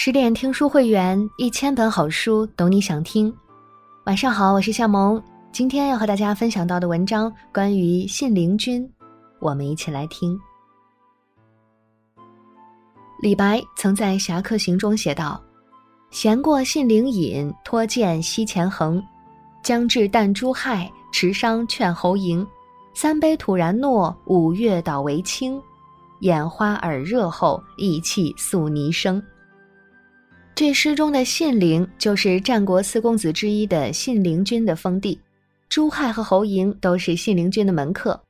十点听书会员，一千本好书，懂你想听。晚上好，我是夏萌。今天要和大家分享到的文章关于信陵君，我们一起来听。李白曾在《侠客行》中写道：“闲过信陵饮，脱剑西前横。将至旦珠害，持觞劝侯嬴。三杯吐然诺，五岳倒为清。眼花耳热后，意气素霓生。”这诗中的信陵就是战国四公子之一的信陵君的封地，朱亥和侯嬴都是信陵君的门客。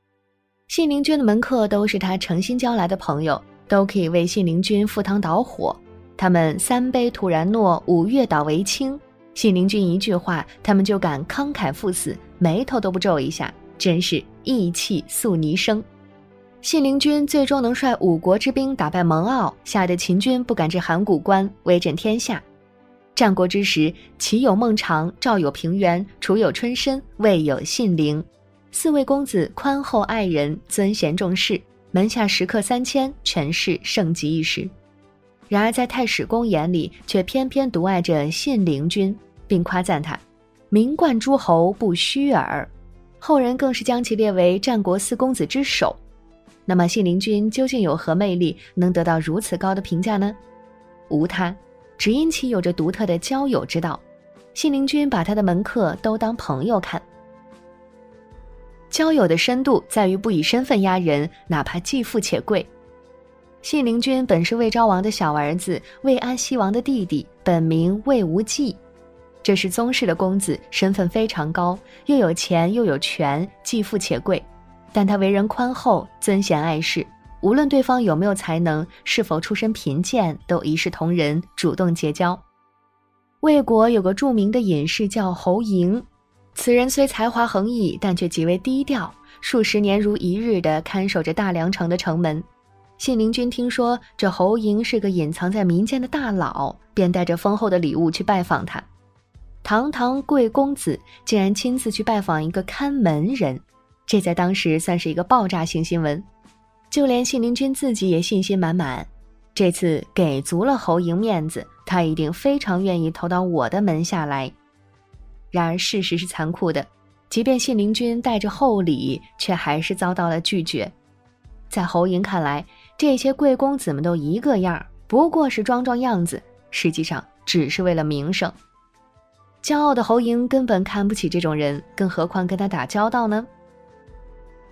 信陵君的门客都是他诚心交来的朋友，都可以为信陵君赴汤蹈火。他们三杯吐然诺，五岳倒为清。信陵君一句话，他们就敢慷慨赴死，眉头都不皱一下，真是义气素霓生。信陵君最终能率五国之兵打败蒙骜，吓得秦军不敢至函谷关，威震天下。战国之时，齐有孟尝，赵有平原，楚有春申，魏有信陵，四位公子宽厚爱人，尊贤重士，门下食客三千，权势盛极一时。然而在太史公眼里，却偏偏独爱着信陵君，并夸赞他名冠诸侯不虚耳。后人更是将其列为战国四公子之首。那么信陵君究竟有何魅力，能得到如此高的评价呢？无他，只因其有着独特的交友之道。信陵君把他的门客都当朋友看。交友的深度在于不以身份压人，哪怕既富且贵。信陵君本是魏昭王的小儿子，魏安西王的弟弟，本名魏无忌，这是宗室的公子，身份非常高，又有钱又有权，既富且贵。但他为人宽厚，尊贤爱士，无论对方有没有才能，是否出身贫贱，都一视同仁，主动结交。魏国有个著名的隐士叫侯嬴，此人虽才华横溢，但却极为低调，数十年如一日地看守着大梁城的城门。信陵君听说这侯嬴是个隐藏在民间的大佬，便带着丰厚的礼物去拜访他。堂堂贵公子，竟然亲自去拜访一个看门人。这在当时算是一个爆炸性新闻，就连信陵君自己也信心满满，这次给足了侯嬴面子，他一定非常愿意投到我的门下来。然而事实是残酷的，即便信陵君带着厚礼，却还是遭到了拒绝。在侯嬴看来，这些贵公子们都一个样，不过是装装样子，实际上只是为了名声。骄傲的侯嬴根本看不起这种人，更何况跟他打交道呢？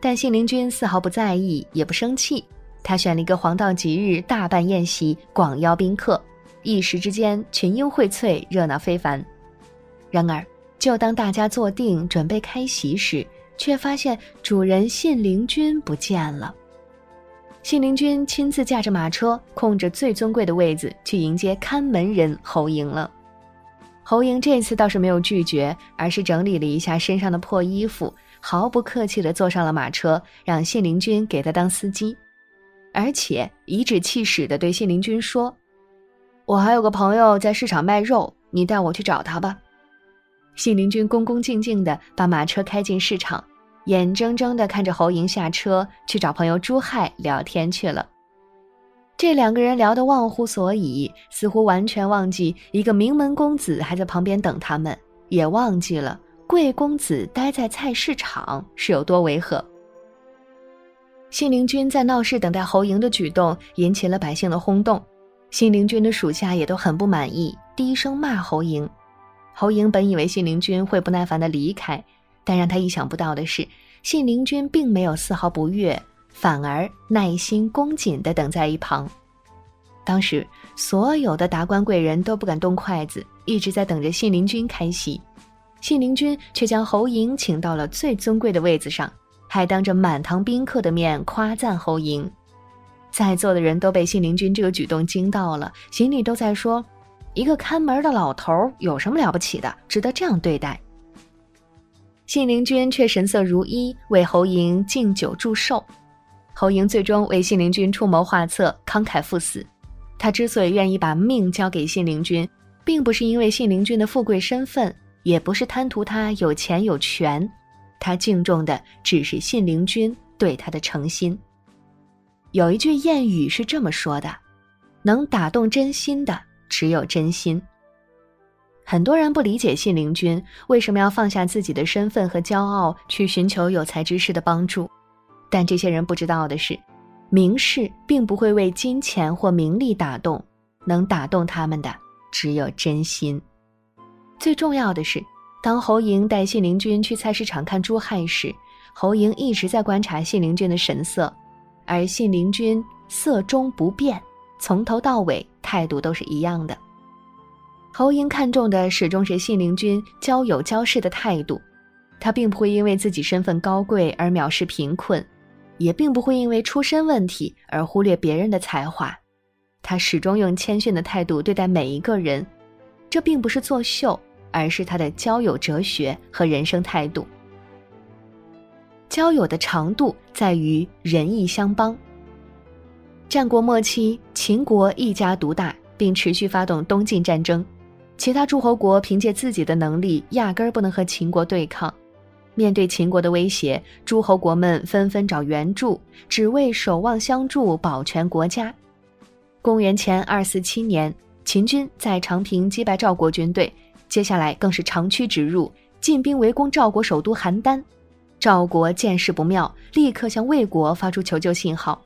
但信陵君丝毫不在意，也不生气。他选了一个黄道吉日，大办宴席，广邀宾客，一时之间群英荟萃，热闹非凡。然而，就当大家坐定准备开席时，却发现主人信陵君不见了。信陵君亲自驾着马车，空着最尊贵的位子去迎接看门人侯嬴了。侯嬴这次倒是没有拒绝，而是整理了一下身上的破衣服。毫不客气地坐上了马车，让信陵君给他当司机，而且颐指气使地对信陵君说：“我还有个朋友在市场卖肉，你带我去找他吧。”信陵君恭恭敬敬地把马车开进市场，眼睁睁地看着侯嬴下车去找朋友朱亥聊天去了。这两个人聊得忘乎所以，似乎完全忘记一个名门公子还在旁边等他们，也忘记了。贵公子待在菜市场是有多违和？信陵君在闹市等待侯嬴的举动引起了百姓的轰动，信陵君的属下也都很不满意，低声骂侯嬴。侯嬴本以为信陵君会不耐烦的离开，但让他意想不到的是，信陵君并没有丝毫不悦，反而耐心恭谨的等在一旁。当时所有的达官贵人都不敢动筷子，一直在等着信陵君开席。信陵君却将侯嬴请到了最尊贵的位子上，还当着满堂宾客的面夸赞侯嬴。在座的人都被信陵君这个举动惊到了，心里都在说：一个看门的老头有什么了不起的，值得这样对待？信陵君却神色如一，为侯嬴敬酒祝寿。侯嬴最终为信陵君出谋划策，慷慨赴死。他之所以愿意把命交给信陵君，并不是因为信陵君的富贵身份。也不是贪图他有钱有权，他敬重的只是信陵君对他的诚心。有一句谚语是这么说的：“能打动真心的，只有真心。很多人不理解信陵君为什么要放下自己的身份和骄傲，去寻求有才之士的帮助。但这些人不知道的是，名士并不会为金钱或名利打动，能打动他们的只有真心。最重要的是，当侯嬴带信陵君去菜市场看猪亥时，侯嬴一直在观察信陵君的神色，而信陵君色终不变，从头到尾态度都是一样的。侯嬴看重的始终是信陵君交友交事的态度，他并不会因为自己身份高贵而藐视贫困，也并不会因为出身问题而忽略别人的才华，他始终用谦逊的态度对待每一个人，这并不是作秀，而是他的交友哲学和人生态度。交友的长度在于仁义相帮。战国末期，秦国一家独大，并持续发动东晋战争。其他诸侯国凭借自己的能力，压根儿不能和秦国对抗。面对秦国的威胁，诸侯国们纷纷找援助，只为守望相助，保全国家。公元前二四七年，秦军在长平击败赵国军队，接下来更是长驱直入，进兵围攻赵国首都邯郸。赵国见势不妙，立刻向魏国发出求救信号。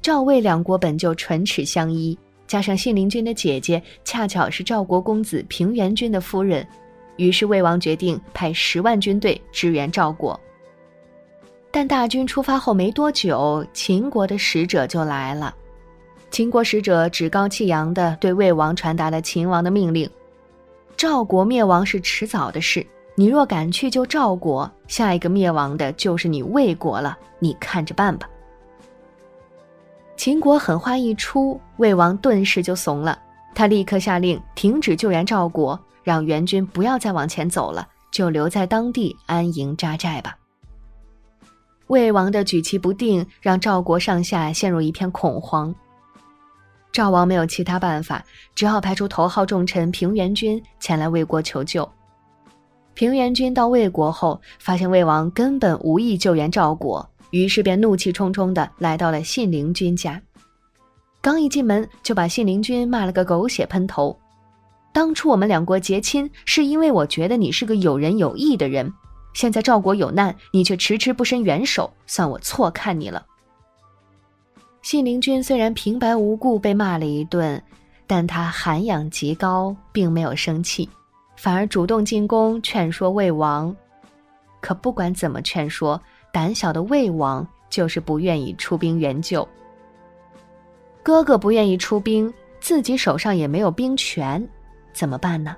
赵魏两国本就唇齿相依。加上信陵君的姐姐恰巧是赵国公子平原君的夫人，于是魏王决定派十万军队支援赵国。但大军出发后没多久，秦国的使者就来了。秦国使者趾高气扬地对魏王传达了秦王的命令：赵国灭亡是迟早的事，你若敢去救赵国，下一个灭亡的就是你魏国了，你看着办吧。秦国狠话一出，魏王顿时就怂了。他立刻下令停止救援赵国，让援军不要再往前走了，就留在当地安营扎寨吧。魏王的举棋不定，让赵国上下陷入一片恐慌。赵王没有其他办法，只好派出头号重臣平原君前来魏国求救。平原君到魏国后，发现魏王根本无意救援赵国。于是便怒气冲冲地来到了信陵君家，刚一进门就把信陵君骂了个狗血喷头。当初我们两国结亲，是因为我觉得你是个有仁有义的人。现在赵国有难，你却迟迟不伸援手，算我错看你了。信陵君虽然平白无故被骂了一顿，但他涵养极高，并没有生气，反而主动进宫劝说魏王。可不管怎么劝说，胆小的魏王就是不愿意出兵援救。哥哥不愿意出兵，自己手上也没有兵权，怎么办呢？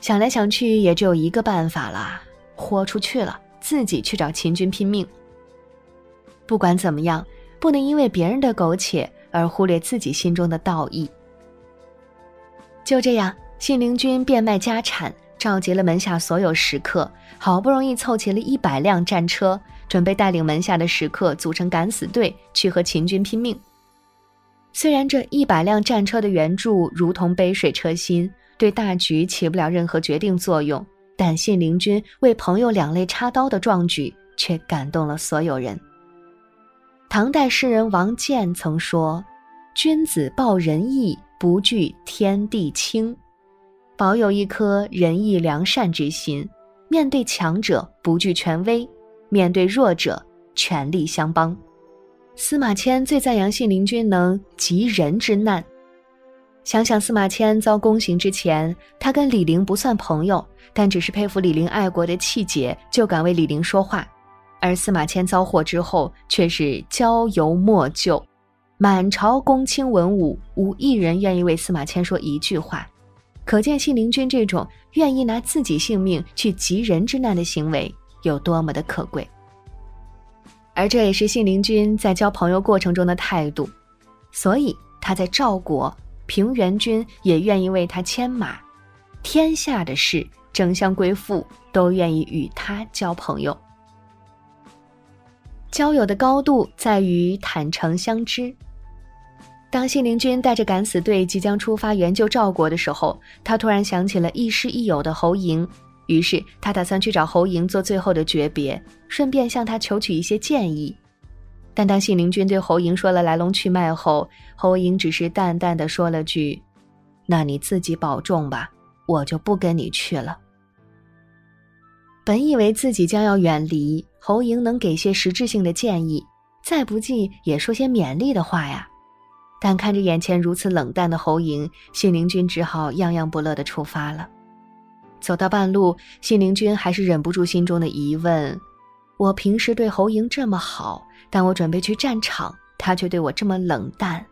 想来想去，也只有一个办法了：豁出去了，自己去找秦军拼命。不管怎么样，不能因为别人的苟且而忽略自己心中的道义。就这样，信陵君变卖家产。召集了门下所有食客，好不容易凑齐了一百辆战车，准备带领门下的食客组成敢死队去和秦军拼命。虽然这一百辆战车的援助如同杯水车薪，对大局起不了任何决定作用，但信陵君为朋友两肋插刀的壮举却感动了所有人。唐代诗人王建曾说：“君子报仁义，不惧天地清。”保有一颗仁义良善之心，面对强者不惧权威，面对弱者全力相帮。司马迁最赞扬信陵君能急人之难。想想司马迁遭宫刑之前，他跟李陵不算朋友，但只是佩服李陵爱国的气节，就敢为李陵说话；而司马迁遭祸之后，却是交游莫救，满朝公卿文武无一人愿意为司马迁说一句话。可见信陵君这种愿意拿自己性命去急人之难的行为有多么的可贵，而这也是信陵君在交朋友过程中的态度，所以他在赵国，平原君也愿意为他牵马，天下的事，争相归附都愿意与他交朋友。交友的高度在于坦诚相知。当信陵君带着敢死队即将出发援救赵国的时候，他突然想起了亦师亦友的侯嬴，于是他打算去找侯嬴做最后的诀别，顺便向他求取一些建议。但当信陵君对侯嬴说了来龙去脉后，侯嬴只是淡淡的说了句：“那你自己保重吧，我就不跟你去了。”本以为自己将要远离，侯莹能给些实质性的建议，再不济也说些勉励的话呀。但看着眼前如此冷淡的侯莹，信陵君只好样样不乐地出发了。走到半路，信陵君还是忍不住心中的疑问：我平时对侯莹这么好，但我准备去战场，他却对我这么冷淡，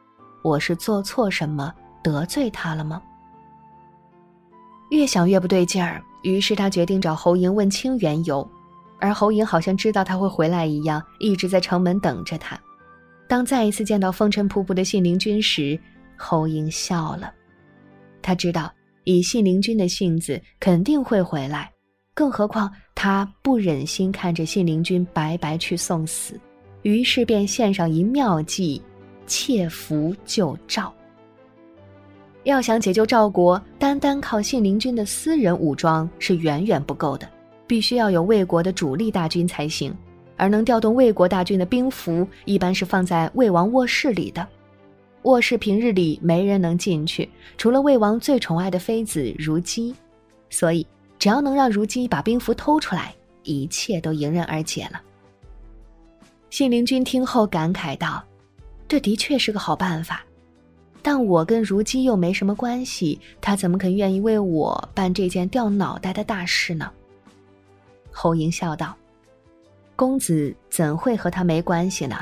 我是做错什么得罪他了吗？越想越不对劲儿。于是他决定找侯莹问清缘由，而侯莹好像知道他会回来一样，一直在城门等着他。当再一次见到风尘仆仆的信陵君时，侯莹笑了。他知道以信陵君的性子肯定会回来，更何况他不忍心看着信陵君白白去送死，于是便献上一妙计，窃符救赵。要想解救赵国，单单靠信陵君的私人武装是远远不够的，必须要有魏国的主力大军才行。而能调动魏国大军的兵符，一般是放在魏王卧室里的。卧室平日里没人能进去，除了魏王最宠爱的妃子如姬。所以，只要能让如姬把兵符偷出来，一切都迎刃而解了。信陵君听后感慨道：“这的确是个好办法。”但我跟如姬又没什么关系，他怎么肯愿意为我办这件掉脑袋的大事呢？侯莹笑道：“公子怎会和他没关系呢？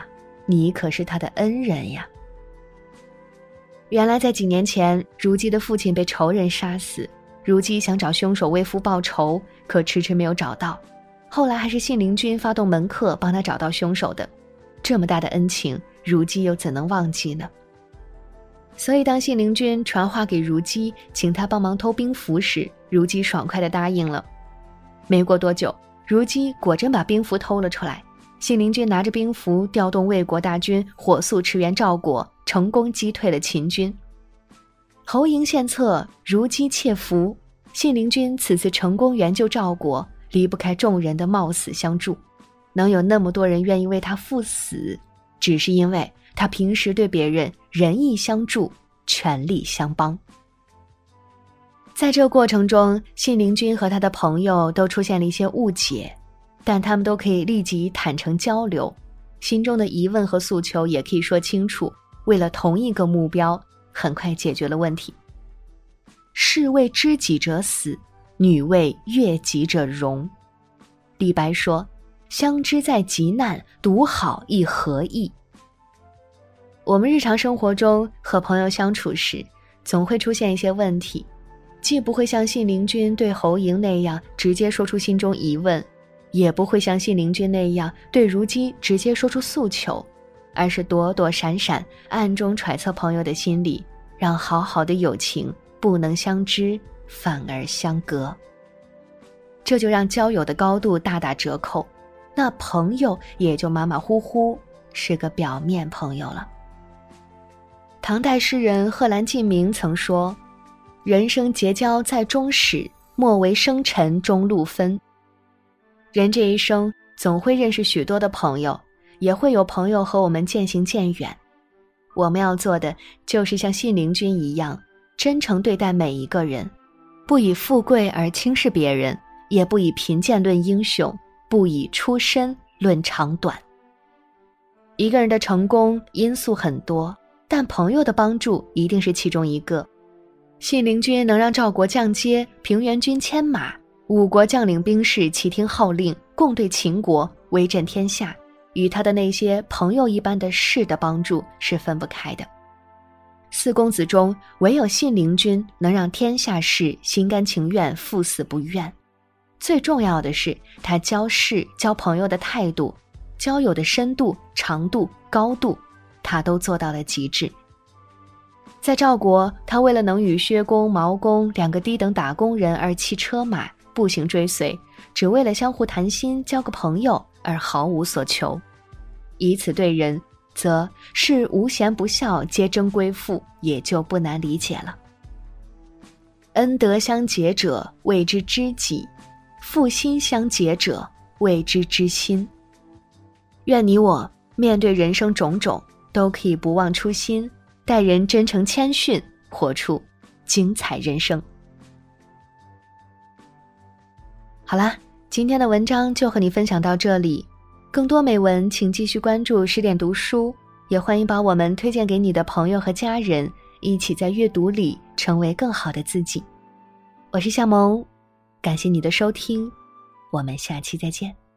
你可是他的恩人呀。”原来在几年前，如姬的父亲被仇人杀死，如姬想找凶手为父报仇，可迟迟没有找到。后来还是信陵君发动门客帮他找到凶手的，这么大的恩情，如姬又怎能忘记呢？所以，当信陵君传话给如姬，请他帮忙偷兵符时，如姬爽快地答应了。没过多久，如姬果真把兵符偷了出来。信陵君拿着兵符，调动魏国大军，火速驰援赵国，成功击退了秦军。侯嬴献策，如姬窃符，信陵君此次成功援救赵国，离不开众人的冒死相助。能有那么多人愿意为他赴死，只是因为。他平时对别人仁义相助，全力相帮。在这过程中，信陵君和他的朋友都出现了一些误解，但他们都可以立即坦诚交流，心中的疑问和诉求也可以说清楚。为了同一个目标，很快解决了问题。士为知己者死，女为悦己者容。李白说：“相知在急难，独好亦何益。”我们日常生活中和朋友相处时，总会出现一些问题，既不会像信陵君对侯嬴那样直接说出心中疑问，也不会像信陵君那样对如姬直接说出诉求，而是躲躲闪闪，暗中揣测朋友的心理，让好好的友情不能相知，反而相隔。这就让交友的高度大打折扣，那朋友也就马马虎虎是个表面朋友了。唐代诗人贺兰进明曾说：“人生结交在终始，莫为生辰中路分。”人这一生总会认识许多的朋友，也会有朋友和我们渐行渐远。我们要做的就是像信陵君一样，真诚对待每一个人，不以富贵而轻视别人，也不以贫贱论英雄，不以出身论长短。一个人的成功因素很多。但朋友的帮助一定是其中一个。信陵君能让赵国降阶，平原君牵马，五国将领兵士齐听号令，共对秦国，威震天下，与他的那些朋友一般的士的帮助是分不开的。四公子中，唯有信陵君能让天下士心甘情愿，赴死不愿。最重要的是，他交士交朋友的态度，交友的深度、长度、高度。他都做到了极致。在赵国，他为了能与薛公、毛公两个低等打工人而骑车马、步行追随，只为了相互谈心、交个朋友而毫无所求，以此对人，则是无贤不孝皆争归附，也就不难理解了。恩德相结者谓之知己，负心相结者谓之知心。愿你我面对人生种种。都可以不忘初心，待人真诚谦逊，活出精彩人生。好啦，今天的文章就和你分享到这里。更多美文，请继续关注十点读书，也欢迎把我们推荐给你的朋友和家人，一起在阅读里成为更好的自己。我是夏萌，感谢你的收听，我们下期再见。